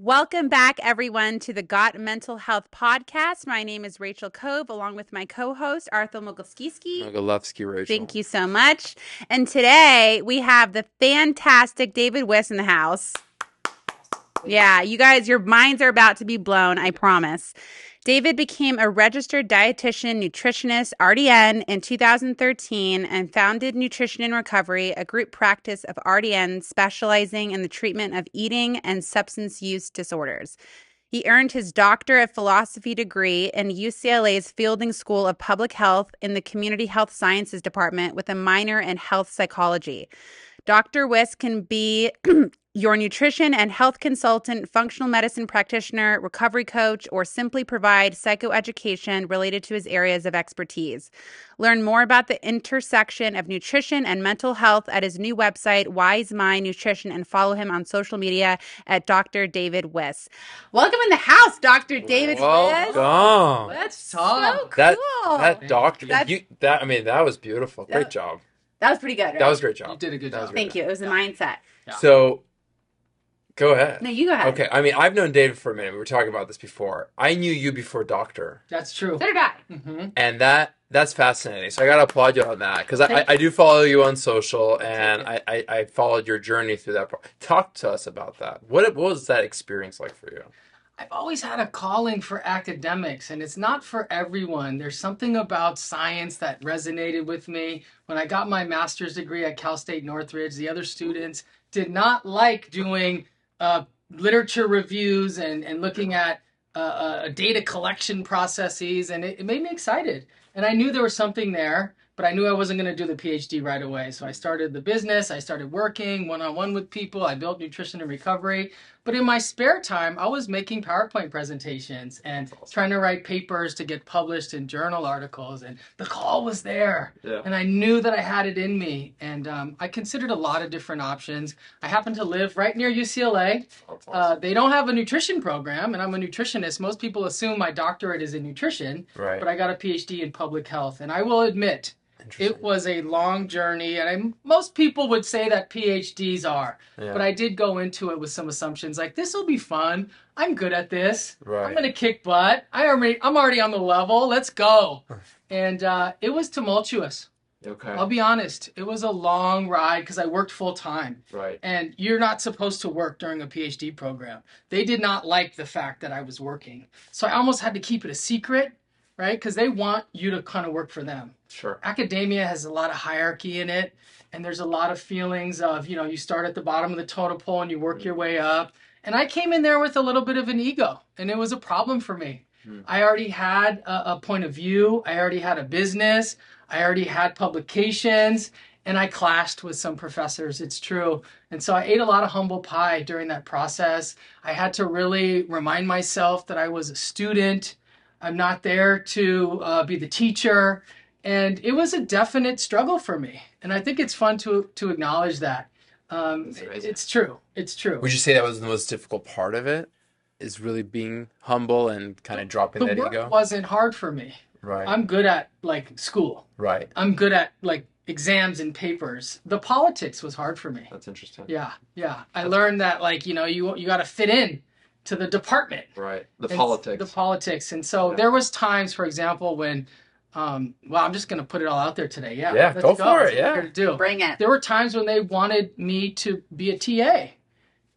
Welcome back, everyone, to the Got Mental Health Podcast. My name is Rachel Kove, along with my co host, Arthur Mogilskiski. Mogilevski, Rachel. Thank you so much. And today we have the fantastic David Wiss in the house. Yeah, you guys, your minds are about to be blown, I promise. David became a registered dietitian, nutritionist, RDN in 2013 and founded Nutrition in Recovery, a group practice of RDN specializing in the treatment of eating and substance use disorders. He earned his Doctor of Philosophy degree in UCLA's Fielding School of Public Health in the Community Health Sciences Department with a minor in health psychology. Dr. Wiss can be your nutrition and health consultant, functional medicine practitioner, recovery coach, or simply provide psychoeducation related to his areas of expertise. Learn more about the intersection of nutrition and mental health at his new website, Wise Mind Nutrition, and follow him on social media at Dr. David Wiss. Welcome in the house, Dr. David Wiss. Welcome. That's so cool. That that doctor, That- you, that I mean, that was beautiful. Great That- job. That was pretty good. Right? That was a great job. You did a good That job. Thank you. It was the mindset. Yeah. So, go ahead. No, you go ahead. Okay, I mean, I've known David for a minute. We were talking about this before. I knew you before Doctor, That's true. So did I. hmm and that that's fascinating. So I gotta applaud you on that because I, I, I do follow you on social, and I, I, I followed your journey through that. pro- Talk to us about that. What what was that experience like for you? I've always had a calling for academics, and it's not for everyone. There's something about science that resonated with me. When I got my master's degree at Cal State Northridge, the other students did not like doing uh, literature reviews and, and looking at uh, uh, data collection processes, and it, it made me excited. And I knew there was something there, but I knew I wasn't going to do the PhD right away. So I started the business, I started working one on one with people, I built Nutrition in Recovery. But in my spare time, I was making PowerPoint presentations and trying to write papers to get published in journal articles. And the call was there. Yeah. And I knew that I had it in me. And um, I considered a lot of different options. I happen to live right near UCLA. Uh, they don't have a nutrition program, and I'm a nutritionist. Most people assume my doctorate is in nutrition, right. but I got a PhD in public health. And I will admit. It was a long journey, and I, most people would say that PhDs are. Yeah. But I did go into it with some assumptions like this will be fun. I'm good at this. Right. I'm gonna kick butt. I already, I'm already on the level. Let's go. And uh, it was tumultuous. okay. I'll be honest. It was a long ride because I worked full time, right. and you're not supposed to work during a PhD program. They did not like the fact that I was working, so I almost had to keep it a secret, right? Because they want you to kind of work for them. Sure. academia has a lot of hierarchy in it and there's a lot of feelings of you know you start at the bottom of the totem pole and you work your way up. And i came in there with a little bit of an ego and it was a problem for me. Hmm. i already had a, a point of view. I already had a business. I already had publications and i clashed with some professors. It's true. And so i ate a lot of humble pie during that process. I had to really remind myself that i was a student i'm not there to uh, be the teacher. And it was a definite struggle for me. And i think it's fun to to acknowledge that. Um, That's it's true. It's true. Would you say that was the most difficult part of it? Is really being humble and kind of dropping the that work ego? wasn't hard for me. Right. i'm good at like school. Right. i'm good at like exams and papers. The politics was hard for me. That's interesting. yeah yeah. I learned that like you know you you got to fit in to the department Right. The politics. the politics and so Yeah. there was times for example when um well i'm just gonna put it all out there today yeah Yeah, let's go for it, yeah. do Bring it. there were times when they wanted me to be a TA.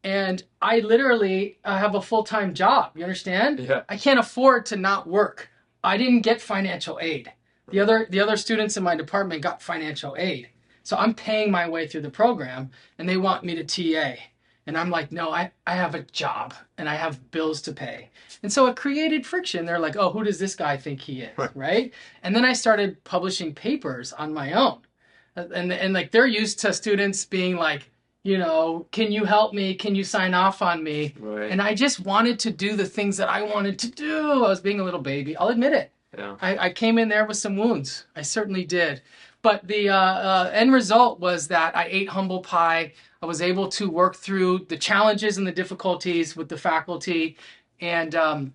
And I literally uh, have a full time job. You understand? Yeah. I can't afford to not work. I didn't get financial aid. The other the other students in my department got financial aid. So I'm paying my way through the program and they want me to TA. And I'm like, no, I, I have a job and I have bills to pay. And so it created friction. They're like, oh, who does this guy think he is? Right. Right. And then I started publishing papers on my own and and like they're used to students being like you know can you help me can you sign off on me Right. and i just wanted to do the things that i wanted to do i was being a little baby i'll admit it yeah. i, I came in there with some wounds i certainly did but the uh, uh, end result was that i ate humble pie i was able to work through the challenges and the difficulties with the faculty and um,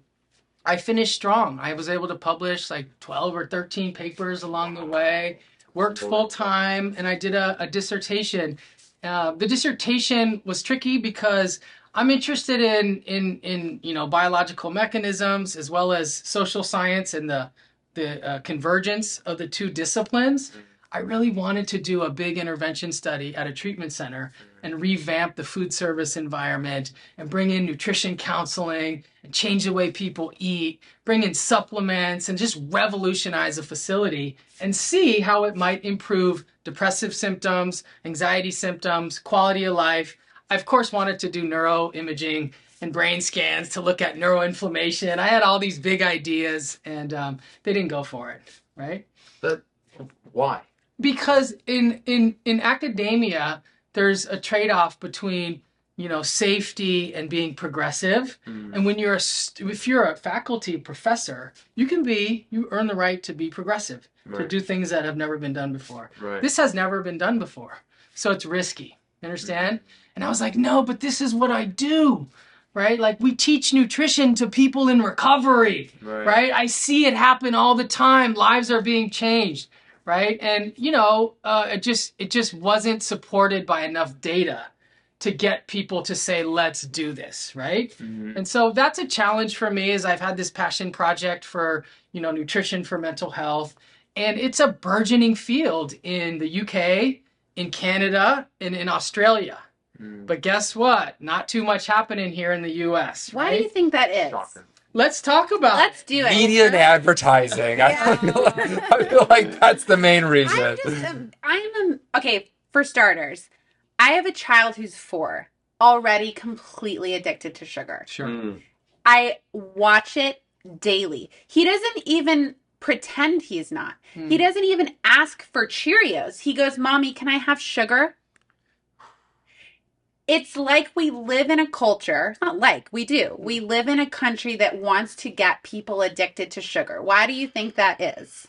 I finished strong. I was able to publish like 12 or 13 papers along the way, worked full time, and I did a, a dissertation. Uh, the dissertation was tricky because I'm interested in in in you know biological mechanisms as well as social science and the the uh, convergence of the two disciplines. I really wanted to do a big intervention study at a treatment center and revamp the food service environment and bring in nutrition counseling and change the way people eat, bring in supplements and just revolutionize a facility and see how it might improve depressive symptoms, anxiety symptoms, quality of life. I, of course, wanted to do neuroimaging and brain scans to look at neuroinflammation. I had all these big ideas and um, they didn't go for it, right? But why? because in in in academia there's a trade-off between you know safety and being progressive. Mm. and when you're a if you're a faculty professor you can be you earn the right to be progressive to do things that have never been done before. Right. this has never been done before. So it's risky. You understand? And i was like no but this is what i do right? Like we teach nutrition to people in recovery Right. right? I see it happen all the time. Lives are being changed right and you know uh, it just it just wasn't supported by enough data to get people to say let's do this right Mhm. and so that's a challenge for me is i've had this passion project for you know nutrition for mental health and it's a burgeoning field in the uk in canada and in australia Mm. but guess what not too much happening here in the us Why right do you think that is? Shocking. Let's talk about Let's do it. Media and advertising. I, feel like, I feel like that's the main reason. I'm just, um, I'm um, okay. For starters, I have a child who's four, already completely addicted to sugar. sure Mm. I watch it daily. He doesn't even pretend he's not. Hmm. He doesn't even ask for Cheerios. He goes, "Mommy, can I have sugar?" It's like we live in a culture, not like we do. We live in a country that wants to get people addicted to sugar. Why do you think that is?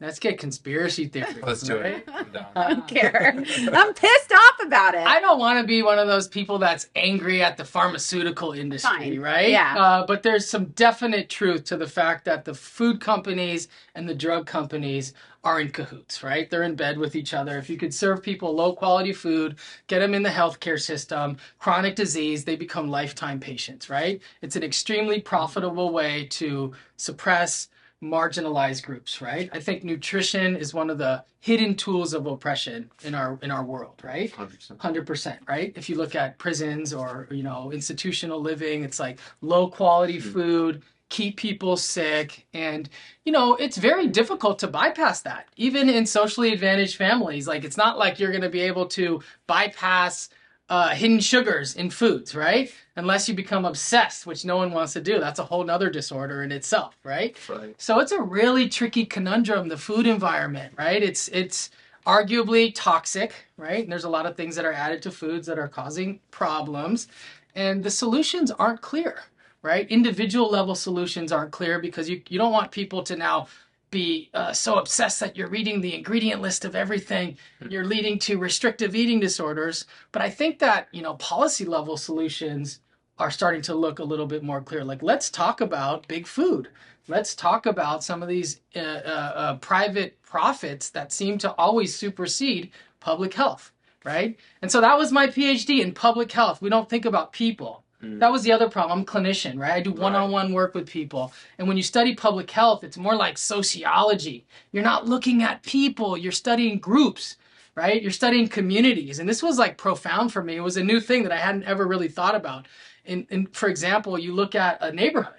Let's get conspiracy theory Let's do right? it. I'm. I don't care. I'm pissed off about it. I don't want to be one of those people that's angry at the pharmaceutical industry, Fine. right? Yeah. Uh, but there's some definite truth to the fact that the food companies and the drug companies are in cahoots, right? They're in bed with each other. If you could serve people low quality food, get them in the healthcare system, chronic disease, they become lifetime patients, right? It's an extremely profitable way to suppress marginalized groups, right? I think nutrition is one of the hidden tools of oppression in our in our world, right? 100%. Hundred percent, right? If you look at prisons or you know institutional living, it's like low quality mm-hmm. food, keep people sick, and you know it's very difficult to bypass that. Even in socially advantaged families, like it's not like you're going to be able to bypass uh, hidden sugars in foods, right? Unless you become obsessed, which no one wants to do. That's a whole nother disorder in itself, right? Right. So it's a really tricky conundrum, the food environment, right? It's it's arguably toxic, right? And there's a lot of things that are added to foods that are causing problems, and the solutions aren't clear, right? Individual level solutions aren't clear because you you don't want people to now be uh, so obsessed that you're reading the ingredient list of everything you're leading to restrictive eating disorders. But i think that you know policy level solutions are starting to look a little bit more clear. Like let's talk about big food. Let's talk about some of these uh, uh, uh, private profits that seem to always supersede public health right? And so that was my phd in public health. We don't think about people Mm. that was the other problem. I'm a clinician right? I do one-on-one work with people. And when you study public health it's more like sociology. You're not looking at people. You're studying groups right? You're studying communities. And this was like profound for me. It was a new thing that i hadn't ever really thought about. And, in for example you look at a neighborhood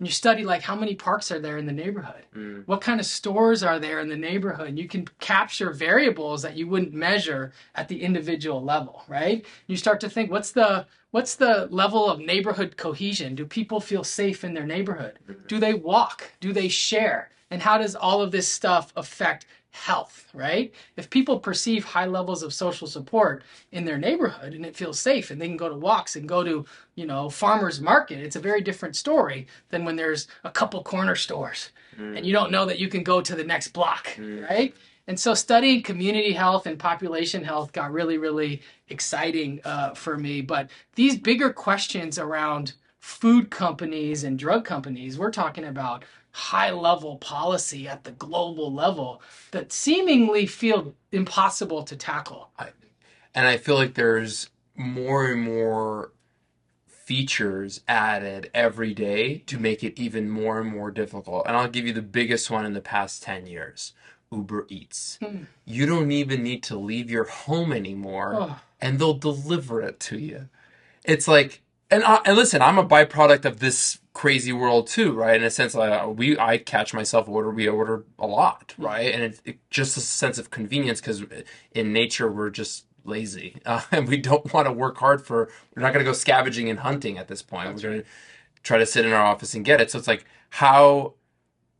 and you study like how many parks are there in the neighborhood. Mm. what kind of stores are there in the neighborhood? You can capture variables that you wouldn't measure at the individual level right? You start to think what's the what's the level of neighborhood cohesion? Do people feel safe in their neighborhood? Do they walk? Do they share? And how does all of this stuff affect health right? If people perceive high levels of social support in their neighborhood and it feels safe and they can go to walks and go to you know farmers market it's a very different story than when there's a couple corner stores and you don't know that you can go to the next block right? And so studying community health and population health got really really exciting uh, for me. But these bigger questions around food companies and drug companies we're talking about high level policy at the global level that seemingly feel impossible to tackle And I feel like there's more and more features added every day to make it even more and more difficult. And I'll give you the biggest one in the past 10 years Uber Eats. Hmm. You don't even need to leave your home anymore, Oh. and they'll deliver it to you. It's like, and, I, and listen, I'm a byproduct of this crazy world too, right? In a sense, like we, I catch myself order, we order a lot, right? And it's it, just a sense of convenience because in nature we're just lazy uh, and we don't want to work hard for. We're not going to go scavenging and hunting at this point. That's we're going to try to sit in our office and get it. So it's like how.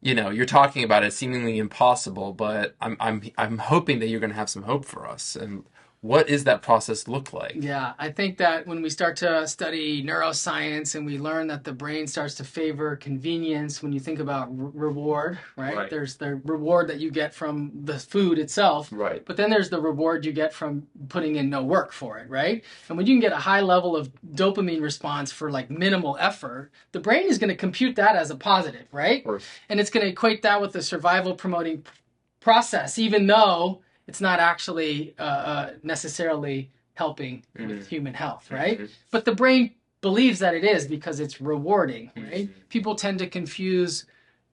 You know, you're talking about it seemingly impossible, but I'm I'm I'm hoping that you're going to have some hope for us. And what does that process look like? Yeah, I think that when we start to study neuroscience and we learn that the brain starts to favor convenience, when you think about re- reward, right? Right. There's the reward that you get from the food itself, Right. but then there's the reward you get from putting in no work for it, right? And when you can get a high level of dopamine response for like minimal effort, the brain is going to compute that as a positive, right? And it's going to equate that with the survival promoting process, even though it's not actually uh, uh, necessarily helping with human health, right? Mhm. But the brain believes that it is because it's rewarding, right? Mhm. People tend to confuse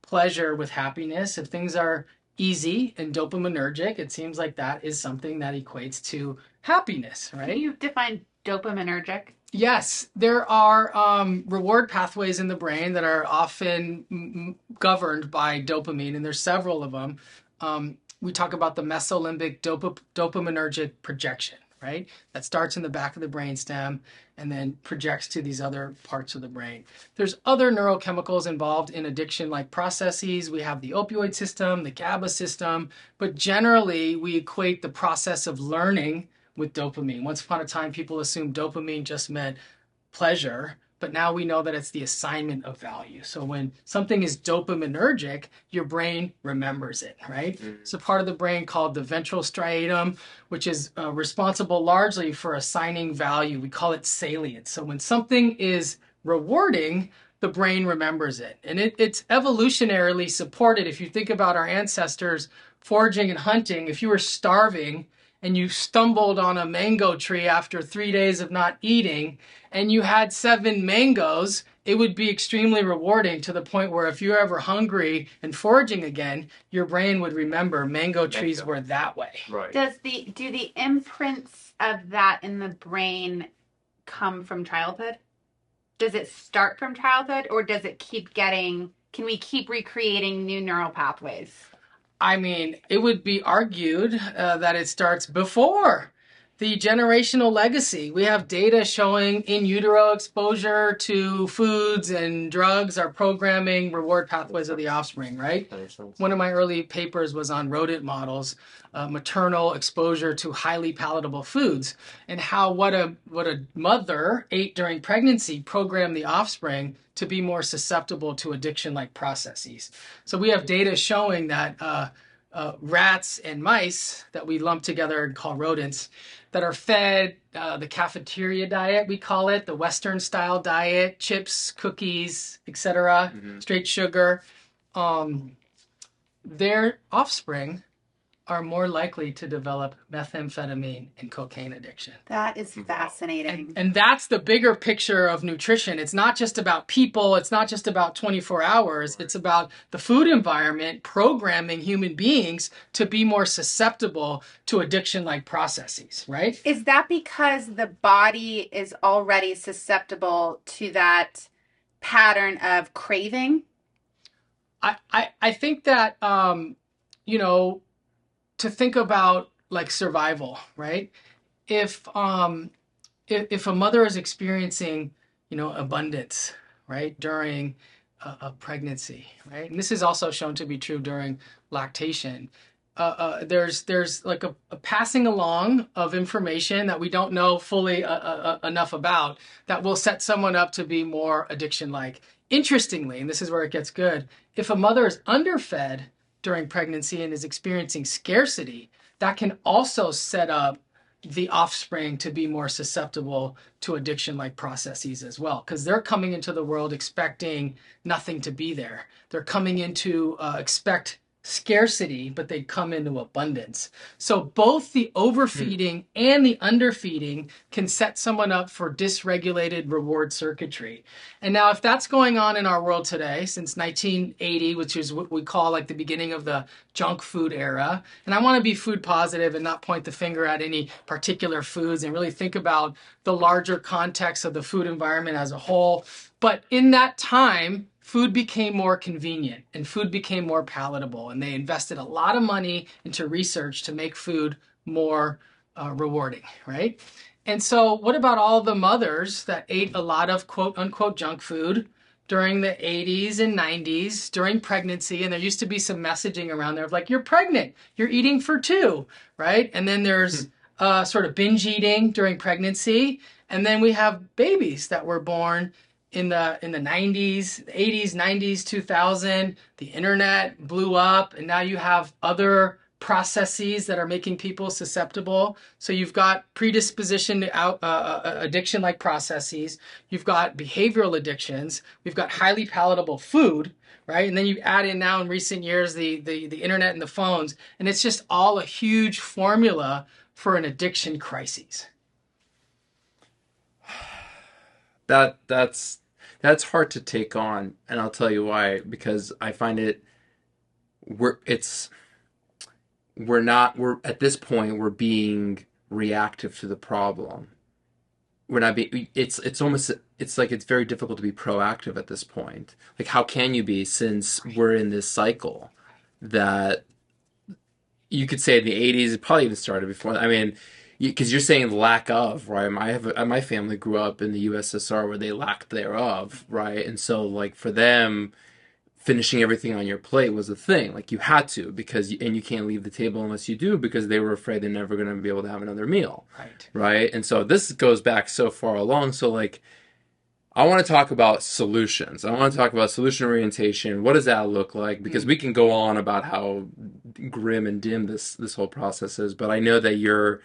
pleasure with happiness. If things are easy and dopaminergic, it seems like that is something that equates to happiness, right? Can you define dopaminergic? Yes, there are um, reward pathways in the brain that are often mm, governed by dopamine, and there's several of them. Um, we talk about the mesolimbic dopa- dopaminergic projection, right? That starts in the back of the brainstem and then projects to these other parts of the brain. There's other neurochemicals involved in addiction like processes. We have the opioid system, the GABA system, but generally we equate the process of learning with dopamine. Once upon a time, people assumed dopamine just meant pleasure, but now we know that it's the assignment of value. So when something is dopaminergic, your brain remembers it, right? It's a part of the brain called the ventral striatum, which is uh, responsible largely for assigning value. We call it salience. So when something is rewarding, the brain remembers it. And it, it's evolutionarily supported. If you think about our ancestors foraging and hunting, if you were starving, and you stumbled on a mango tree after three days of not eating and you had seven mangoes, it would be extremely rewarding to the point where if you're ever hungry and foraging again, your brain would remember mango trees Mango. were that way. Right. Does the do the imprints of that in the brain come from childhood? Does it start from childhood or does it keep getting can we keep recreating new neural pathways? I mean, it would be argued uh, that it starts before the generational legacy. We have data showing in utero exposure to foods and drugs are programming reward pathways of the offspring, right? That makes sense. One of my early papers was on rodent models, uh, maternal exposure to highly palatable foods, and how what a what a mother ate during pregnancy programmed the offspring to be more susceptible to addiction-like processes. So we have data showing that uh, uh, rats and mice that we lump together and call rodents that are fed uh, the cafeteria diet we call it the western style diet chips cookies etc Mhm. straight sugar um, their offspring are more likely to develop methamphetamine and cocaine addiction. That is fascinating. And, and that's the bigger picture of nutrition. It's not just about people, it's not just about 24 hours. It's about the food environment programming human beings to be more susceptible to addiction like processes, right? Is that because the body is already susceptible to that pattern of craving? I, I, I think that um, you know to think about like survival, right? If um if, if a mother is experiencing you know abundance, right, during a, a pregnancy, right, and this is also shown to be true during lactation. Uh, uh, there's there's like a, a passing along of information that we don't know fully uh, uh, uh, enough about that will set someone up to be more addiction like. Interestingly, and this is where it gets good, if a mother is underfed during pregnancy and is experiencing scarcity, that can also set up the offspring to be more susceptible to addiction like processes as well because they're coming into the world expecting nothing to be there. They're coming into uh, expect scarcity, but they'd come into abundance. So both the overfeeding hmm. and the underfeeding can set someone up for dysregulated reward circuitry. And now, if that's going on in our world today, since 1980, which is what we call like the beginning of the junk food era, and I want to be food positive and not point the finger at any particular foods and really think about the larger context of the food environment as a whole. But in that time, food became more convenient and food became more palatable. And they invested a lot of money into research to make food more uh, rewarding, right? And so, what about all the mothers that ate a lot of quote unquote junk food during the 80s and 90s during pregnancy? And there used to be some messaging around there of like, you're pregnant, you're eating for two, right? And then there's uh, sort of binge eating during pregnancy. And then we have babies that were born in the in the 90s 80s 90s 2000 the internet blew up and now you have other processes that are making people susceptible. So you've got predisposition to out, uh, uh, addiction like processes. You've got behavioral addictions. We've got highly palatable food right? And then you add in now in recent years the, the the internet and the phones and it's just all a huge formula for an addiction crisis that that's that's hard to take on and i'll tell you why because i find it we're it's we're not we're at this point we're being reactive to the problem. We're not being it's it's almost it's like it's very difficult to be proactive at this point. Like how can you be since we're in this cycle that you could say in the 80s it probably even started before i mean because you, are saying lack of right? I have uh, my family grew up in the ussr where they lacked thereof right? And so like for them finishing everything on your plate was a thing. Like you had to because you, and you can't leave the table unless you do because they were afraid they're never going to be able to have another meal. Right. Right? And so this goes back so far along. So like I want to talk about solutions. I want to talk about solution orientation. What does that look like? Because mm. we can go on about how grim and dim this this whole process is, but I know that you're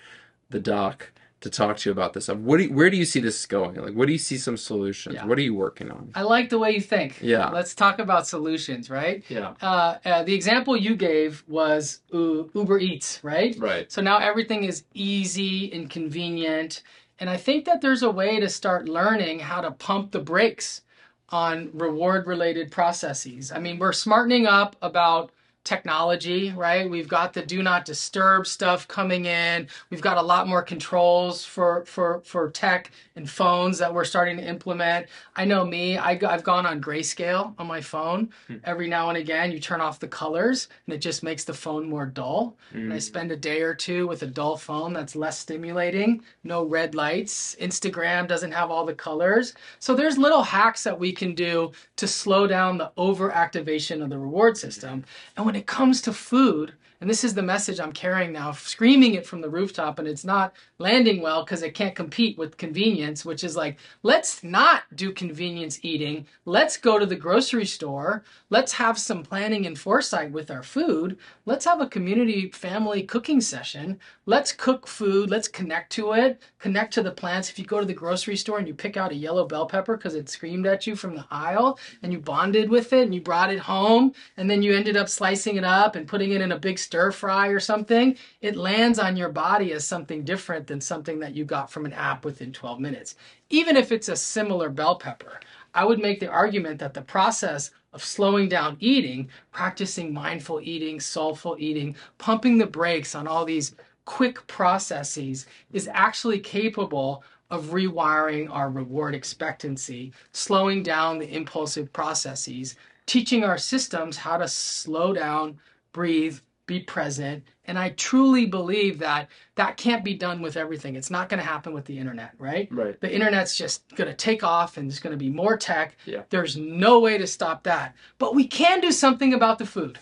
the doc to talk to you about this. What do you, where do you see this going? Like, what do you see some solutions? Yeah. What are you working on? I like the way you think. Yeah. Let's talk about solutions, right? Yeah. Uh, uh, the example you gave was uh, Uber Eats, right? Right. So now everything is easy and convenient. And I think that there's a way to start learning how to pump the brakes on reward related processes. I mean, we're smartening up about technology, right? We've got the do not disturb stuff coming in. We've got a lot more controls for for for tech and phones that we're starting to implement. I know me, I, have gone on grayscale on my phone. Hmm. Every now and again, you turn off the colors and it just makes the phone more dull. Mm. And I hmm. spend a day or two with a dull phone that's less stimulating, no red lights. Instagram doesn't have all the colors. So there's little hacks that we can do to slow down the overactivation of the reward system. And when it comes to food, and this is the message I'm carrying now, screaming it from the rooftop, and it's not landing well because it can't compete with convenience, which is like, let's not do convenience eating. Let's go to the grocery store. Let's have some planning and foresight with our food. Let's have a community family cooking session. Let's cook food. Let's connect to it, connect to the plants. If you go to the grocery store and you pick out a yellow bell pepper because it screamed at you from the aisle and you bonded with it and you brought it home and then you ended up slicing it up and putting it in a big stir fry or something, it lands on your body as something different than something that you got from an app within 12 minutes. Even if it's a similar bell pepper, I would make the argument that the process of slowing down eating, practicing mindful eating, soulful eating, pumping the brakes on all these quick processes is actually capable of rewiring our reward expectancy, slowing down the impulsive processes, teaching our systems how to slow down, breathe, be present. And I truly believe that that can't be done with everything. It's not going to happen with the internet, right? Right. The internet's just going to take off and there's going to be more tech. Yeah. There's no way to stop that. But we can do something about the food.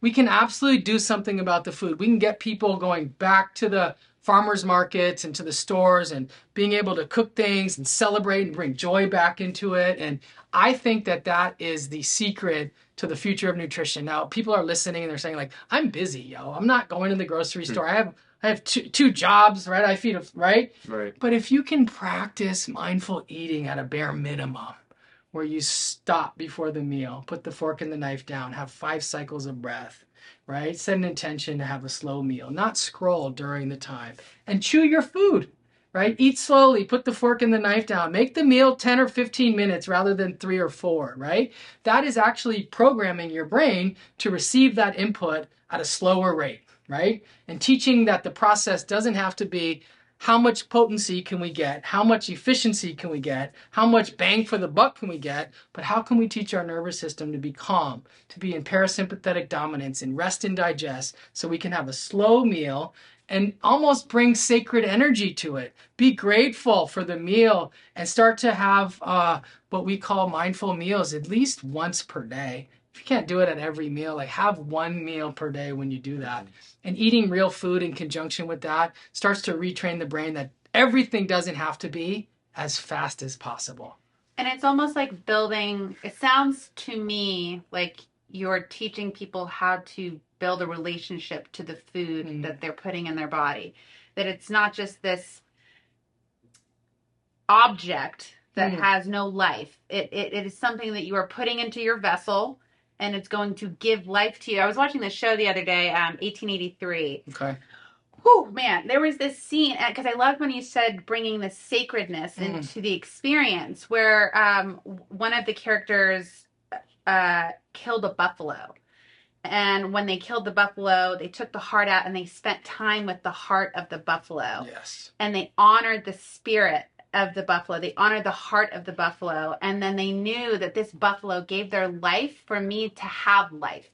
We can absolutely do something about the food. We can get people going back to the farmers markets and to the stores and being able to cook things and celebrate and bring joy back into it. And I think that that is the secret to the future of nutrition. Now, people are listening and they're saying like, "I'm busy, yo. I'm not going to the grocery hmm. store. I have I have two, two jobs, right? I feed a right? Right. But if you can practice mindful eating at a bare minimum, where you stop before the meal, put the fork and the knife down, have five cycles of breath, right? Set an intention to have a slow meal, not scroll during the time, and chew your food, right? Eat slowly, put the fork and the knife down, make the meal 10 or 15 minutes rather than three or four, right? That is actually programming your brain to receive that input at a slower rate, right? And teaching that the process doesn't have to be how much potency can we get? How much efficiency can we get? How much bang for the buck can we get? But how can we teach our nervous system to be calm, to be in parasympathetic dominance and rest and digest so we can have a slow meal and almost bring sacred energy to it. Be grateful for the meal and start to have uh, what we call mindful meals at least once per day if you can't do it at every meal, like have one meal per day when you do that. And eating real food in conjunction with that starts to retrain the brain that everything doesn't have to be as fast as possible. And it's almost like building, it sounds to me like you're teaching people how to build a relationship to the food Mm. that they're putting in their body. That it's not just this object that Mm. has no life. It, it, it is something that you are putting into your vessel and it's going to give life to you. I was watching this show the other day, um, 1883. Okay. Whew, man, there was this scene because I loved when you said bringing the sacredness Mm. into the experience, where um, one of the characters uh, killed a buffalo, and when they killed the buffalo, they took the heart out and they spent time with the heart of the buffalo, Yes. and they honored the spirit of the buffalo. They honored the heart of the buffalo, and then they knew that this buffalo gave their life for me to have life.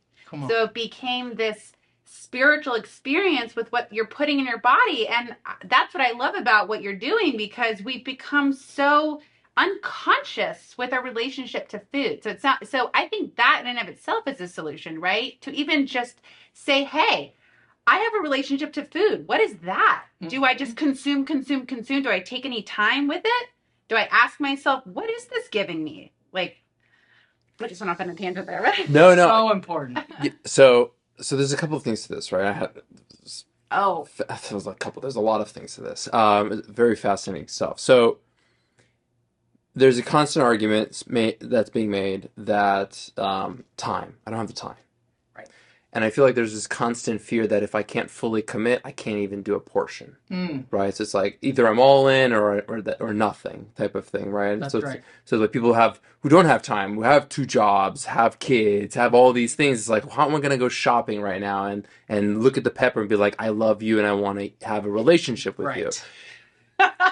So it became this spiritual experience with what you're putting in your body. And that's what I love about what you're doing because we've become so unconscious with our relationship to food. So it's not, so I think that in and of itself is a solution, right? To even just say, hey, I have a relationship to food. What is that? Do I just consume, consume, consume? Do I take any time with it? Do I ask myself, what is this giving me? Like, I just went off on a tangent there, right? No, no. So important. Y- So, so there's a couple of things to this, right? I had Oh, there's a couple. There's a lot of things to this. Um, very fascinating stuff. So, there's a constant argument ma- that's being made that um, time. I don't have the time. Right. And I feel like there's this constant fear that if I can't fully commit, I can't even do a portion. Mm, Right. So it's like either I'm all in or or that or nothing type of thing. Right. that's so it's, right. so like people have who don't have time, who have two jobs, have kids, have all these things. It's like how am I gonna go shopping right now and and look at the pepper and be like, I love you and I want to have a relationship with you.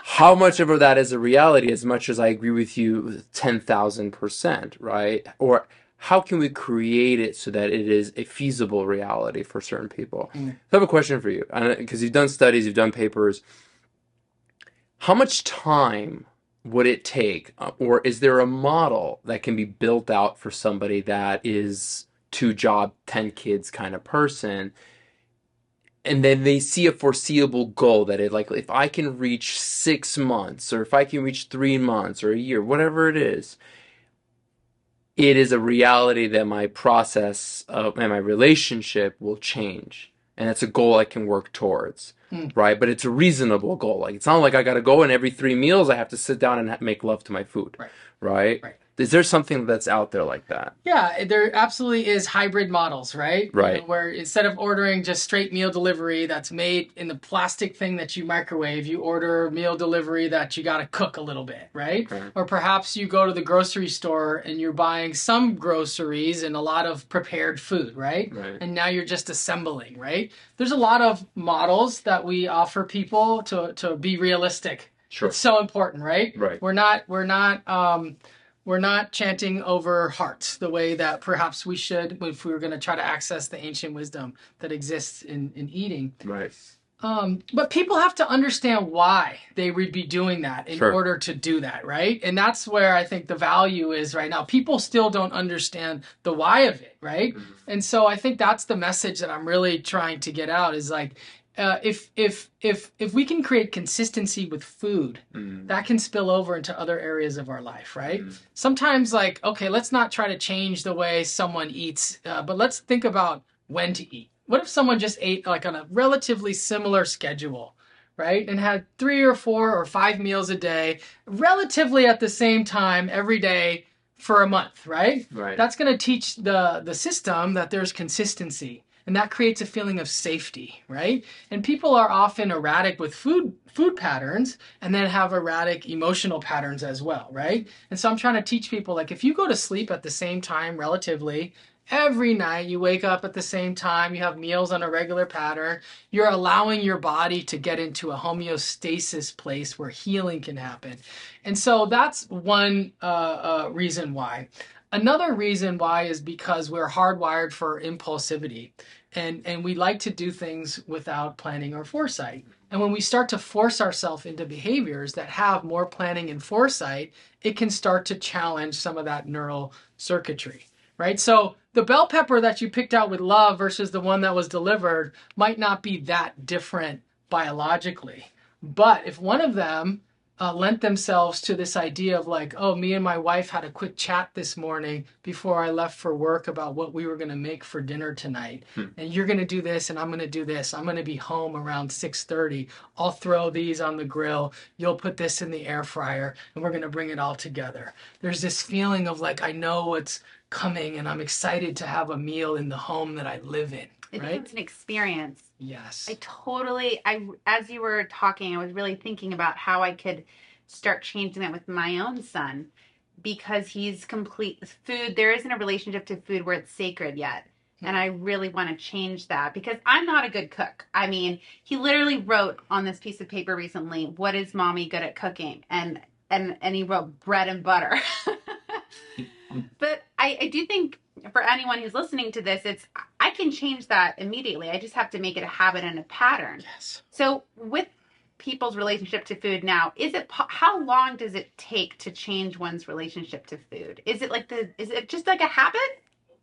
How much of that is a reality? As much as I agree with you, ten thousand percent, right? Or how can we create it so that it is a feasible reality for certain people? Mm. So I have a question for you, because you've done studies, you've done papers. How much time would it take, uh, or is there a model that can be built out for somebody that is two job, ten kids kind of person? And then they see a foreseeable goal that it like if I can reach six months, or if I can reach three months, or a year, whatever it is, it is a reality that my process of, and my relationship will change, and it's a goal I can work towards Hmm. right? But it's a reasonable goal. Like it's not like I got to go and every three meals I have to sit down and ha- make love to my food, Right. Right? Right. Is there something that's out there like that? Yeah, there absolutely is hybrid models, right? You Right. know, where instead of ordering just straight meal delivery that's made in the plastic thing that you microwave, you order meal delivery that you got to cook a little bit, right? Right. Or perhaps you go to the grocery store and you're buying some groceries and a lot of prepared food, right? Right. And now you're just assembling, right? There's a lot of models that we offer people to to be realistic. Sure. It's so important, right? Right. We're not we're not um we're not chanting over hearts the way that perhaps we should if we were going to try to access the ancient wisdom that exists in, in eating. Right. Um, but people have to understand why they would be doing that in Sure. order to do that, right? And that's where I think the value is right now. People still don't understand the why of it, right? And so I think that's the message that I'm really trying to get out is like, uh, if if if if we can create consistency with food, Mm. that can spill over into other areas of our life, right? Mhm. Sometimes, like, okay, let's not try to change the way someone eats, uh, but let's think about when to eat. What if someone just ate like on a relatively similar schedule, right? And had three or four or five meals a day, relatively at the same time every day for a month, right? Right. That's going to teach the the system that there's consistency and that creates a feeling of safety, right? And people are often erratic with food food patterns and then have erratic emotional patterns as well, right? And so I'm trying to teach people like if you go to sleep at the same time relatively every night you wake up at the same time you have meals on a regular pattern you're allowing your body to get into a homeostasis place where healing can happen and so that's one uh, uh, reason why another reason why is because we're hardwired for impulsivity and and we like to do things without planning or foresight. And when we start to force ourselves into behaviors that have more planning and foresight it can start to challenge some of that neural circuitry right? So the bell pepper that you picked out with love versus the one that was delivered might not be that different biologically. But if one of them uh, lent themselves to this idea of like, oh, me and my wife had a quick chat this morning before I left for work about what we were going to make for dinner tonight. Hmm. And you're going to do this and I'm going to do this. I'm going to be home around 6:30. I'll throw these on the grill. You'll put this in the air fryer and we're going to bring it all together. There's this feeling of like I know what's coming and I'm excited to have a meal in the home that I live in. It right? becomes an experience. Yes. I totally I as you were talking, I was really thinking about how I could start changing that with my own son because he's complete food there isn't a relationship to food where it's sacred yet. And hmm. I really want to change that because I'm not a good cook. I mean, he literally wrote on this piece of paper recently, "What is mommy good at cooking?" and and and he wrote bread and butter. Hmm. but I, I do think for anyone who's listening to this, it's can change that immediately. I just have to make it a habit and a pattern. Yes. So with people's relationship to food now, is it how long does it take to change one's relationship to food? Is it like the is it just like a habit?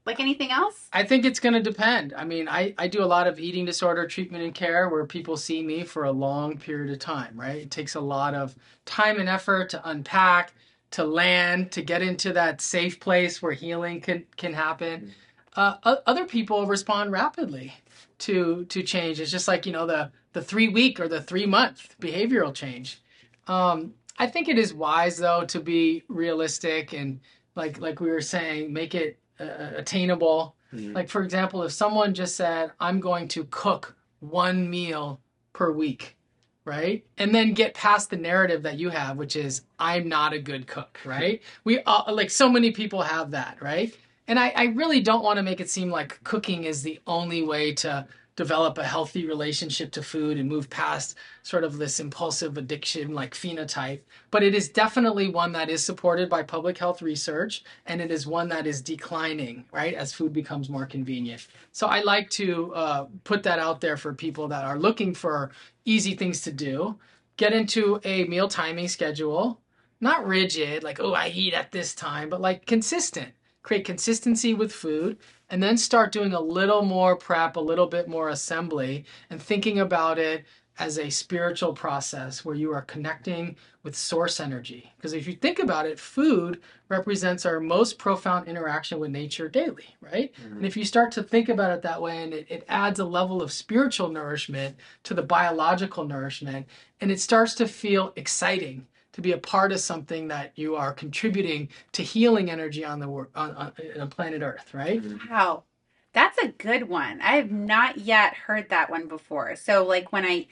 Like anything else? I think it's going to depend. I mean, I, I do a lot of eating disorder treatment and care where people see me for a long period of time, right? It takes a lot of time and effort to unpack, to land, to get into that safe place where healing can, can happen mm-hmm. Uh, other people respond rapidly to to change. It's just like you know the the three week or the three month behavioral change. Um, I think it is wise though to be realistic and like like we were saying, make it uh, attainable. Mm-hmm. Like for example, if someone just said, "I'm going to cook one meal per week," right? And then get past the narrative that you have, which is I'm not a good cook, right? We all, like so many people have that, right? And I, I really don't want to make it seem like cooking is the only way to develop a healthy relationship to food and move past sort of this impulsive addiction like phenotype. But it is definitely one that is supported by public health research and it is one that is declining, right, as food becomes more convenient. So I like to uh, put that out there for people that are looking for easy things to do. Get into a meal timing schedule, not rigid, like, oh, I eat at this time, but like consistent create consistency with food, and then start doing a little more prep, a little bit more assembly, and thinking about it as a spiritual process where you are connecting with source energy. Because if you think about it, food represents our most profound interaction with nature daily, right? Mm-hmm. And if you start to think about it that way, and it, it adds a level of spiritual nourishment to the biological nourishment, and it starts to feel exciting to be a part of something that you are contributing to healing energy on the work on, on, on planet Earth, right? Mm-hmm. Wow. That's a good one. I have not yet heard that one before. So like when I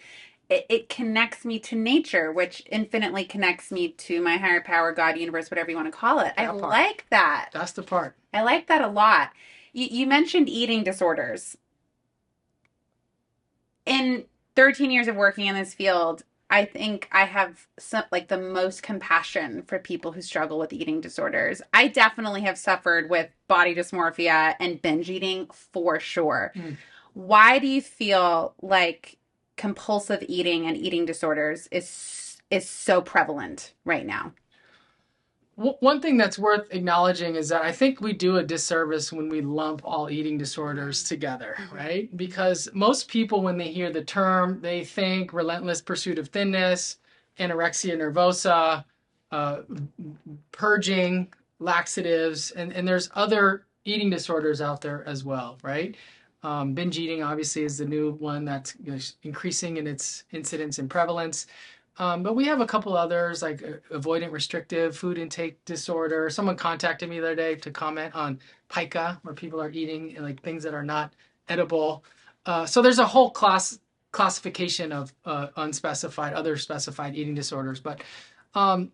it, it, connects me to nature, which infinitely connects me to my higher power, God, universe, whatever you want to call it. That I part. like that. That's the part. I like that a lot. You, you mentioned eating disorders. In 13 years of working in this field, I think I have some, like the most compassion for people who struggle with eating disorders. I definitely have suffered with body dysmorphia and binge eating for sure. Mm. Why do you feel like compulsive eating and eating disorders is is so prevalent right now? One thing that's worth acknowledging is that I think we do a disservice when we lump all eating disorders together, mm-hmm. right? Because most people, when they hear the term, they think relentless pursuit of thinness, anorexia nervosa, uh, purging, laxatives, and, and there's other eating disorders out there as well, right? Um, binge eating obviously is the new one that's increasing in its incidence and prevalence. Um, but we have a couple others like uh, avoidant restrictive food intake disorder. Someone contacted me the other day to comment on pica, where people are eating like things that are not edible. Uh, so there's a whole class classification of uh, unspecified, other specified eating disorders. But um,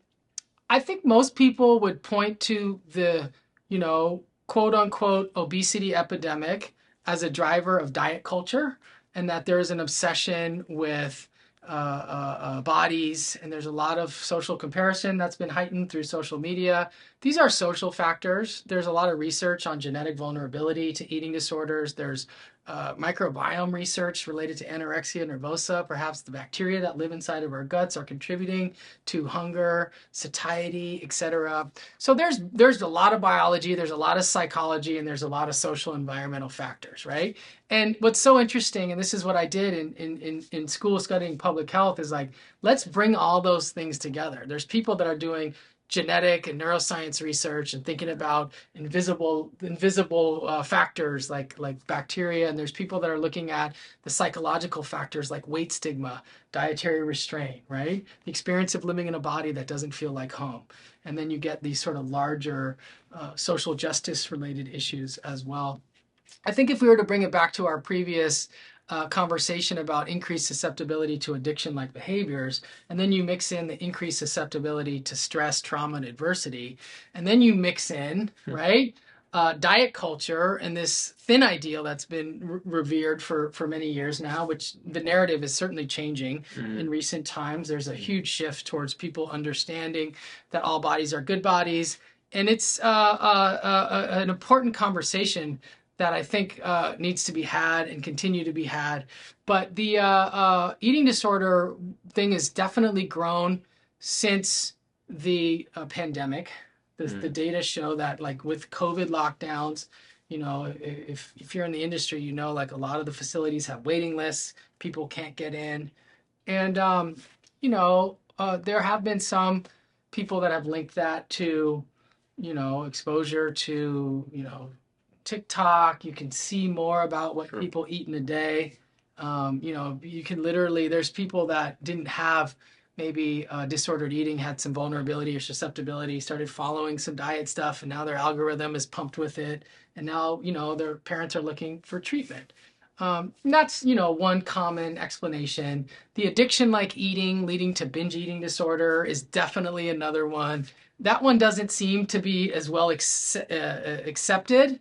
I think most people would point to the, you know, quote unquote obesity epidemic as a driver of diet culture, and that there is an obsession with uh, uh, uh, bodies, and there's a lot of social comparison that's been heightened through social media. These are social factors. There's a lot of research on genetic vulnerability to eating disorders. There's uh, microbiome research related to anorexia nervosa. Perhaps the bacteria that live inside of our guts are contributing to hunger, satiety, etc. So there's there's a lot of biology, there's a lot of psychology, and there's a lot of social environmental factors, right? And what's so interesting, and this is what I did in in in, in school studying public health, is like let's bring all those things together. There's people that are doing genetic and neuroscience research and thinking about invisible invisible uh, factors like like bacteria. And there's people that are looking at the psychological factors like weight stigma dietary restraint right? The experience of living in a body that doesn't feel like home. And then you get these sort of larger uh, social justice related issues as well. I think if we were to bring it back to our previous uh, conversation about increased susceptibility to addiction like behaviors, and then you mix in the increased susceptibility to stress, trauma, and adversity, and then you mix in, hmm. right? Uh, diet culture and this thin ideal that's been re- revered for, for many years now, which the narrative is certainly changing mm. in recent times. There's a huge shift towards people understanding that all bodies are good bodies. And it's uh, uh, uh an important conversation that I think uh, needs to be had and continue to be had. But the uh, uh, eating disorder thing has definitely grown since the uh, pandemic. The, mm. the data show that, like with COVID lockdowns, you know, if if you're in the industry, you know, like a lot of the facilities have waiting lists. People can't get in, and um, you know, uh, there have been some people that have linked that to, you know, exposure to, you know, TikTok. You can see more about what sure. people eat in a day. Um, you know, you can literally, there's people that didn't have maybe uh, disordered eating, had some vulnerability or susceptibility, started following some diet stuff, and now their algorithm is pumped with it. And now, you know, their parents are looking for treatment. Um, that's, you know, one common explanation. The addiction like eating leading to binge eating disorder is definitely another one. That one doesn't seem to be as well ex- uh, uh accepted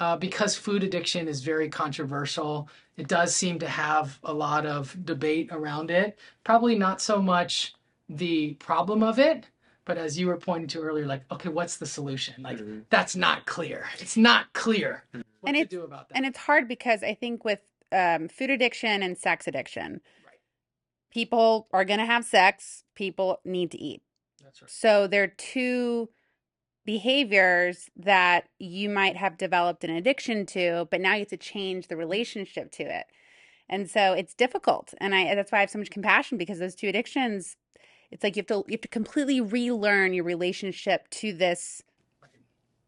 uh, because food addiction is very controversial. It does seem to have a lot of debate around it. Probably not so much the problem of it, but as you were pointing to earlier, like, okay, what's the solution? Like, mm-hmm. that's not clear. It's not clear. What and it's, do about that? And it's hard because I think with um, food addiction and sex addiction, right. people are going to have sex. People need to eat. That's right. So they're two behaviors that you might have developed an addiction to, but now you have to change the relationship to it. And so it's difficult. And I that's why I have so much compassion because those two addictions, it's like you have to you have to completely relearn your relationship to this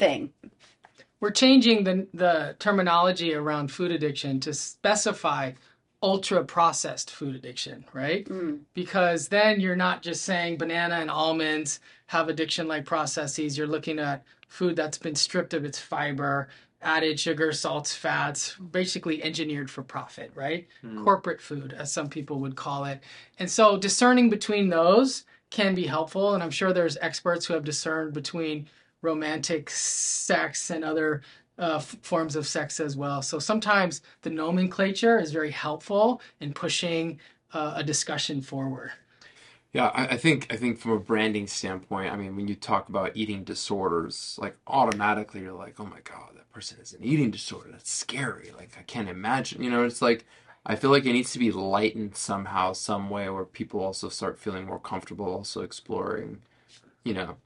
thing. We're changing the the terminology around food addiction to specify ultra processed food addiction, right? Mm. Because then you're not just saying banana and almonds have addiction like processes. You're looking at food that's been stripped of its fiber, added sugar, salts, fats, basically engineered for profit, right? Mm. Corporate food, as some people would call it. And so discerning between those can be helpful. And I'm sure there's experts who have discerned between romantic sex and other uh, forms of sex as well. So sometimes the nomenclature is very helpful in pushing uh, a discussion forward. Yeah, I, I, think I think from a branding standpoint, I mean, when you talk about eating disorders, like automatically you're like, oh my god, that person has an eating disorder. That's scary. Like I can't imagine. You know, it's like I feel like it needs to be lightened somehow, some way, where people also start feeling more comfortable, also exploring. You know.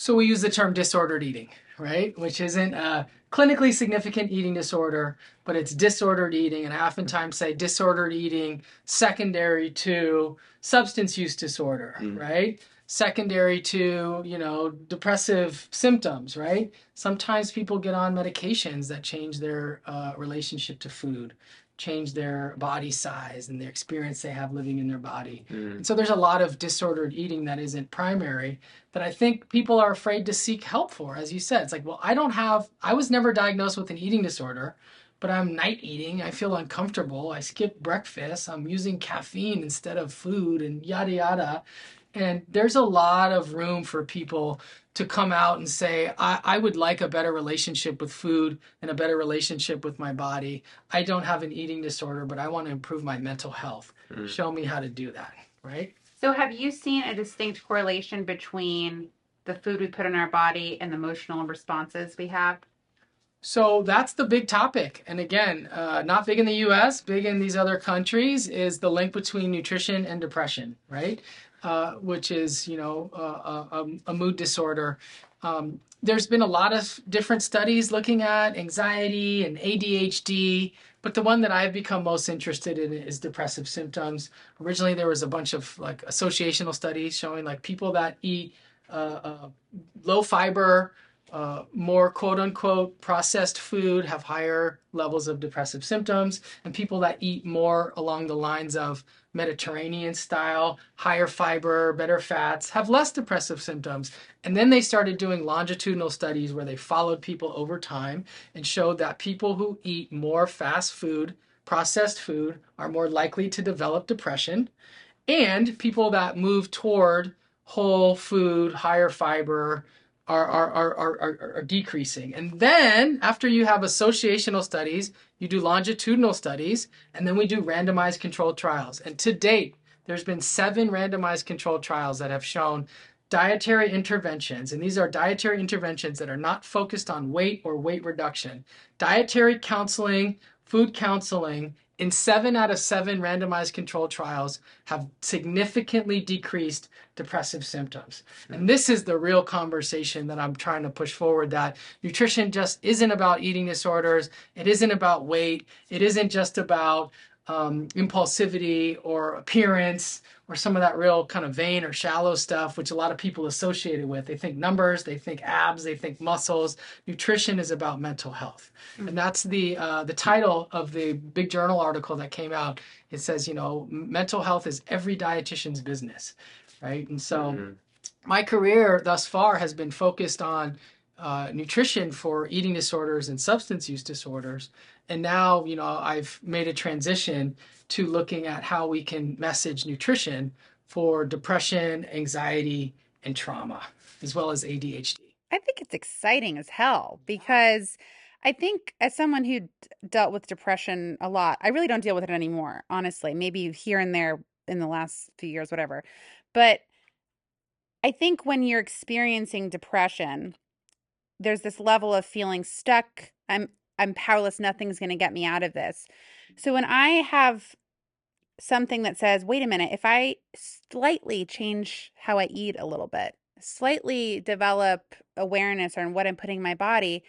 So we use the term disordered eating, right? Which isn't a clinically significant eating disorder, but it's disordered eating. And I oftentimes say disordered eating secondary to substance use disorder, mm. right? Secondary to, you know, depressive symptoms, right? Sometimes people get on medications that change their uh, relationship to food. Change their body size and the experience they have living in their body. Mm. And so there's a lot of disordered eating that isn't primary that I think people are afraid to seek help for. As you said, it's like, well, I don't have, I was never diagnosed with an eating disorder, but I'm night eating. I feel uncomfortable. I skip breakfast. I'm using caffeine instead of food and yada, yada. And there's a lot of room for people to come out and say, I, I would like a better relationship with food and a better relationship with my body. I don't have an eating disorder, but I want to improve my mental health. Mm. Show me how to do that, right? So, have you seen a distinct correlation between the food we put in our body and the emotional responses we have? So that's the big topic. And again, uh, not big in the US, big in these other countries, is the link between nutrition and depression, right? Uh, which is, you know, uh, a, a, mood disorder. Um, there's been a lot of different studies looking at anxiety and ADHD, but the one that I've become most interested in is depressive symptoms. Originally, there was a bunch of like associational studies showing like people that eat uh, uh, low fiber, uh, more quote unquote processed food have higher levels of depressive symptoms, and people that eat more along the lines of Mediterranean style, higher fiber, better fats have less depressive symptoms. And then they started doing longitudinal studies where they followed people over time and showed that people who eat more fast food, processed food, are more likely to develop depression, and people that move toward whole food, higher fiber, are, are, are, are, are, decreasing. And then after you have associational studies, you do longitudinal studies, and then we do randomized controlled trials. And to date, there's been seven randomized controlled trials that have shown dietary interventions, and these are dietary interventions that are not focused on weight or weight reduction. Dietary counseling, food counseling, in seven out of seven randomized controlled trials have significantly decreased depressive symptoms. And this is the real conversation that I'm trying to push forward that nutrition just isn't about eating disorders. It isn't about weight. It isn't just about um, impulsivity or appearance or some of that real kind of vain or shallow stuff, which a lot of people associate it with. They think numbers, they think abs, they think muscles. Nutrition is about mental health, mm-hmm. and that's the uh, the title of the big journal article that came out. It says, you know, mental health is every dietitian's business, right? And so, mm-hmm. my career thus far has been focused on uh, nutrition for eating disorders and substance use disorders. And now, you know, I've made a transition to looking at how we can message nutrition for depression, anxiety, and trauma, as well as ADHD. I think it's exciting as hell because I think as someone who d- dealt with depression a lot, I really don't deal with it anymore, honestly. Maybe here and there in the last few years, whatever. But I think when you're experiencing depression, there's this level of feeling stuck. I'm I'm powerless. Nothing's going to get me out of this. So when I have something that says, wait a minute, if I slightly change how I eat a little bit, slightly develop awareness on what I'm putting in my body,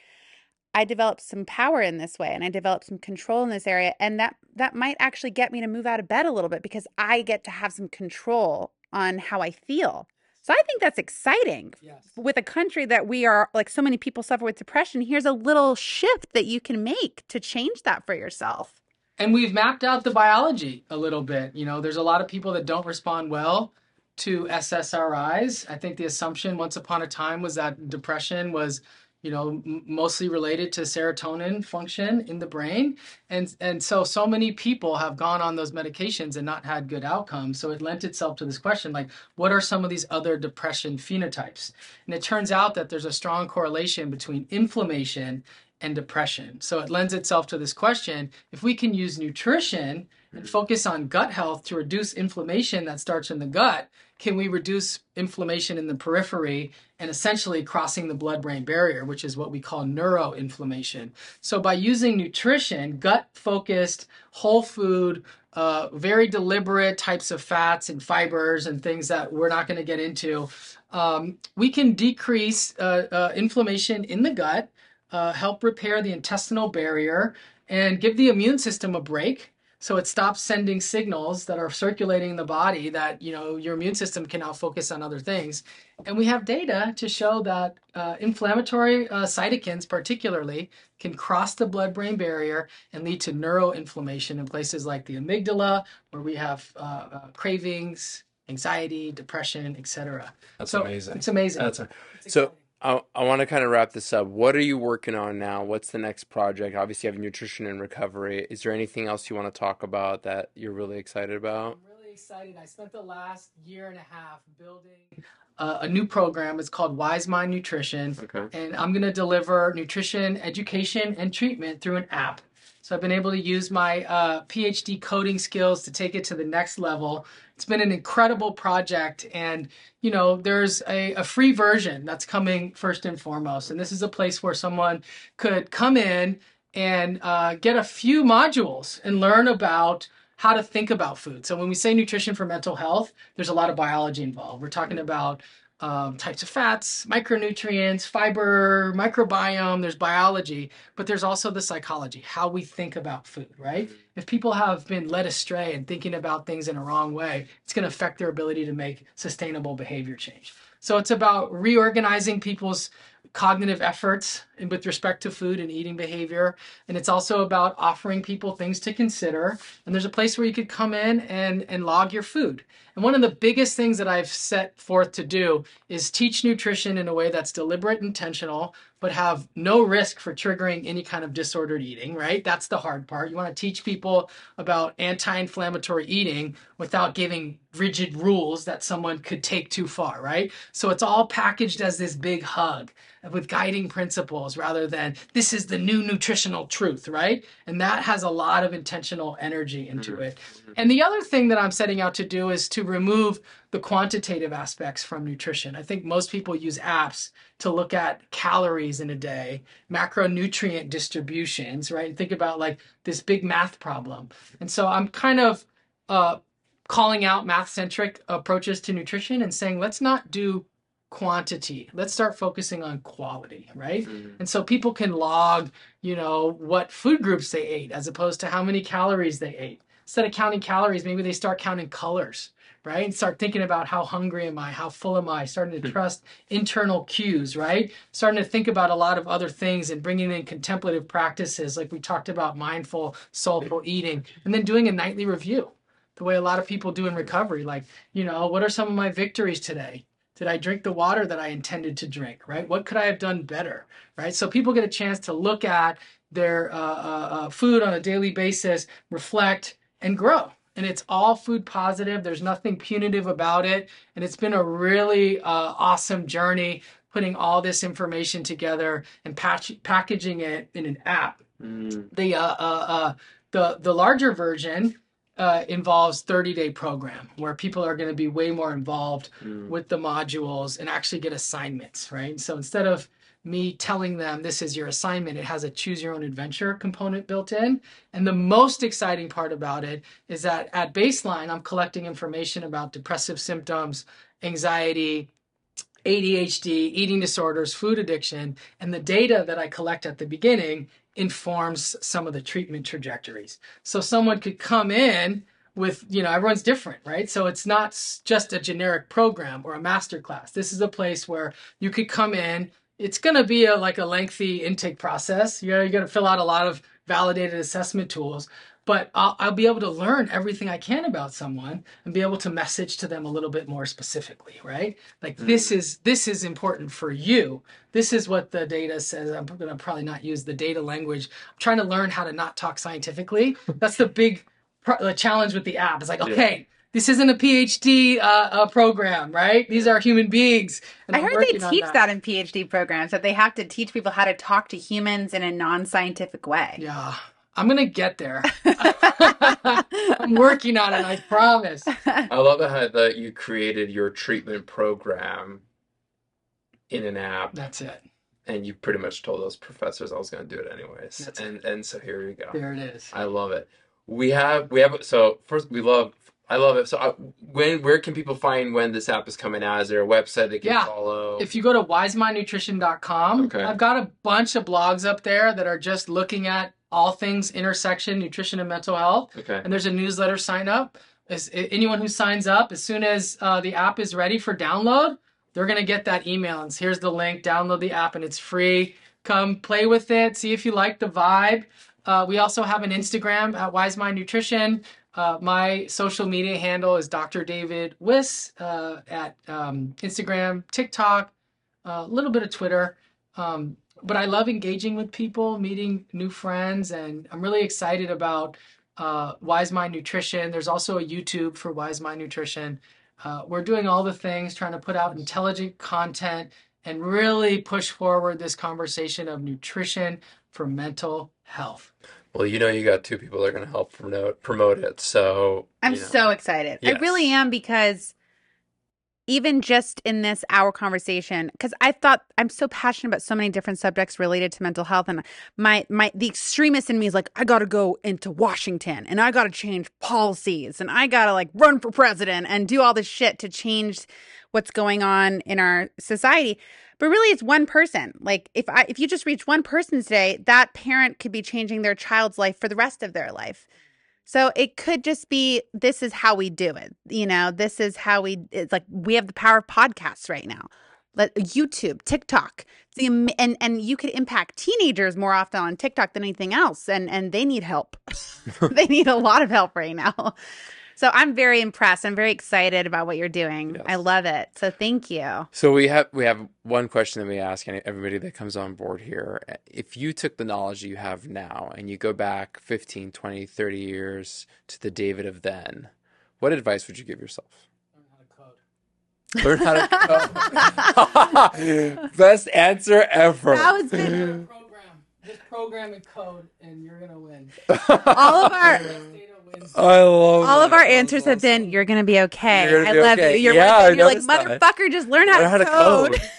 I develop some power in this way and I develop some control in this area. And that that might actually get me to move out of bed a little bit because I get to have some control on how I feel. So I think that's exciting. Yes. With a country that we are like so many people suffer with depression, here's a little shift that you can make to change that for yourself. And we've mapped out the biology a little bit. You know, there's a lot of people that don't respond well to SSRIs. I think the assumption once upon a time was that depression was you know, mostly related to serotonin function in the brain. And, and so, so many people have gone on those medications and not had good outcomes. So it lent itself to this question, like, what are some of these other depression phenotypes? And it turns out that there's a strong correlation between inflammation and depression. So it lends itself to this question, if we can use nutrition and focus on gut health to reduce inflammation that starts in the gut, can we reduce inflammation in the periphery and essentially crossing the blood brain barrier, which is what we call neuroinflammation? So, by using nutrition, gut focused, whole food, uh, very deliberate types of fats and fibers and things that we're not going to get into, um, we can decrease uh, uh, inflammation in the gut, uh, help repair the intestinal barrier, and give the immune system a break So it stops sending signals that are circulating in the body that you know your immune system can now focus on other things. And we have data to show that uh, inflammatory uh, cytokines, particularly, can cross the blood-brain barrier and lead to neuroinflammation in places like the amygdala, where we have uh, uh cravings, anxiety, depression, etc. That's so amazing. It's amazing. That's a, so. Exciting. I, I want to kind of wrap this up. What are you working on now? What's the next project? Obviously, you have Nutrition in Recovery. Is there anything else you want to talk about that you're really excited about? I'm really excited. I spent the last year and a half building uh, a new program. It's called Wise Mind Nutrition. Okay. And I'm going to deliver nutrition, education, and treatment through an app. So I've been able to use my uh, PhD coding skills to take it to the next level. It's been an incredible project. And, you know, there's a, a free version that's coming first and foremost. And this is a place where someone could come in and uh, get a few modules and learn about how to think about food. So when we say nutrition for mental health, there's a lot of biology involved. We're talking about um, types of fats, micronutrients, fiber, microbiome. There's biology, but there's also the psychology, how we think about food, right? If people have been led astray and thinking about things in a wrong way, it's going to affect their ability to make sustainable behavior change. So it's about reorganizing people's cognitive efforts in- with respect to food and eating behavior. And it's also about offering people things to consider. And there's a place where you could come in and, and log your food. And one of the biggest things that I've set forth to do is teach nutrition in a way that's deliberate, intentional, but have no risk for triggering any kind of disordered eating, right? That's the hard part. You want to teach people about anti inflammatory eating without giving rigid rules that someone could take too far, right? So it's all packaged as this big hug with guiding principles rather than this is the new nutritional truth, right? And that has a lot of intentional energy into it. And the other thing that I'm setting out to do is to remove the quantitative aspects from nutrition. I think most people use apps to look at calories in a day, macronutrient distributions, right? And think about like this big math problem. And so I'm kind of uh, calling out math centric approaches to nutrition and saying, let's not do quantity. Let's start focusing on quality, right? Mm-hmm. And so people can log, you know, what food groups they ate as opposed to how many calories they ate. Instead of counting calories, maybe they start counting colors, right? And start thinking about how hungry am I? How full am I? Starting to hmm. trust internal cues, right? Starting to think about a lot of other things and bringing in contemplative practices like we talked about mindful, soulful eating, and then doing a nightly review the way a lot of people do in recovery. Like, you know, what are some of my victories today? Did I drink the water that I intended to drink? Right? What could I have done better? Right? So people get a chance to look at their uh, uh, uh, food on a daily basis, reflect, and grow. And it's all food positive. There's nothing punitive about it. And it's been a really uh, awesome journey putting all this information together and patch- packaging it in an app Mm. the uh, uh, uh, the the larger version uh, involves 30 day program where people are going to be way more involved Mm. with the modules and actually get assignments right? So instead of me telling them this is your assignment it has a choose your own adventure component built in. And the most exciting part about it is that at baseline i'm collecting information about depressive symptoms anxiety ADHD, eating disorders, food addiction, and the data that I collect at the beginning informs some of the treatment trajectories. So someone could come in with, you know, everyone's different, right? So it's not just a generic program or a master class. This is a place where you could come in. It's going to be a, like a lengthy intake process. You know, you're going to fill out a lot of validated assessment tools, but I'll, I'll be able to learn everything I can about someone and be able to message to them a little bit more specifically, right? Like this is this is important for you. This is what the data says. I'm going to probably not use the data language. I'm trying to learn how to not talk scientifically. That's the big pro- the challenge with the app. It's like, Yeah. okay, this isn't a PhD uh, uh, program, right? These are human beings. and I I'm heard they working on teach that. in PhD programs that they have to teach people how to talk to humans in a non-scientific way. Yeah, I'm gonna get there. I'm working on it. I promise. I love how that you created your treatment program in an app, That's it. and you pretty much told those professors I was going to do it anyways. That's and and so here you go. There it is. I love it. We have we have so first we love I love it. So uh, when where can people find when this app is coming out? Is there a website they can Yeah. follow? If you go to wisemindnutrition.com, Okay. I've got a bunch of blogs up there that are just looking at all things intersection, nutrition, and mental health. Okay. And there's a newsletter sign up. As, anyone who signs up, as soon as uh, the app is ready for download, they're going to get that email. And here's the link download the app, and it's free. Come play with it, see if you like the vibe. Uh, we also have an Instagram at Wise Mind Nutrition. Uh, my social media handle is Dr. David Wiss uh, at um, Instagram, TikTok, a little bit of Twitter. Um, but I love engaging with people, meeting new friends, and I'm really excited about uh, Wise Mind Nutrition. There's also a YouTube for Wise Mind Nutrition. Uh, we're doing all the things, trying to put out intelligent content and really push forward this conversation of nutrition for mental health. Well, you know, you got two people that are going to help promote promote it. So I'm you know. so excited. I really am because even just in this hour conversation, because I thought I'm so passionate about so many different subjects related to mental health, and my my the extremist in me is like, I got to go into Washington and I got to change policies and I got to like run for president and do all this shit to change what's going on in our society. But really, it's one person. Like if I if you just reach one person today, that parent could be changing their child's life for the rest of their life. So it could just be this is how we do it. You know, this is how we it's like we have the power of podcasts right now. Let YouTube, TikTok. The and and you could impact teenagers more often on TikTok than anything else and and they need help. they need a lot of help right now. So I'm very impressed. I'm very excited about what you're doing. Yes. I love it. So thank you. So we have we have one question that we ask everybody that comes on board here. If you took the knowledge you have now and you go back 15, 20, 30 years to the David of then, what advice would you give yourself? Learn how to code. Learn how to code. Best answer ever. That was good. program. Just program and code, and you're gonna win. All of our Data wins. I love all of our That answers have been you're gonna be okay. Gonna I be love okay. you. You're, Yeah, I you're like noticed that. motherfucker, just learn how Learn to how to code. code.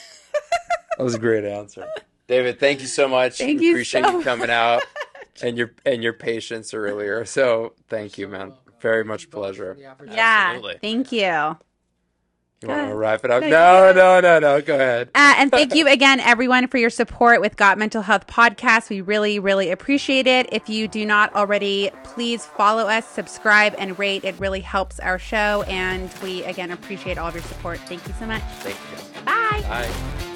That was a great answer. David, thank you so much. Thank we you appreciate so you coming out and your and your patience earlier. So thank you, man. Very much pleasure. Yeah. Absolutely. Thank you. Uh, You want to wrap it up? No, No, no, no. Go ahead. and thank you again, everyone, for your support with Got Mental Health Podcast. We really, really appreciate it. If you do not already, please follow us, subscribe, and rate. It really helps our show. And we, again, appreciate all of your support. Thank you so much. Thank you. Bye. Bye.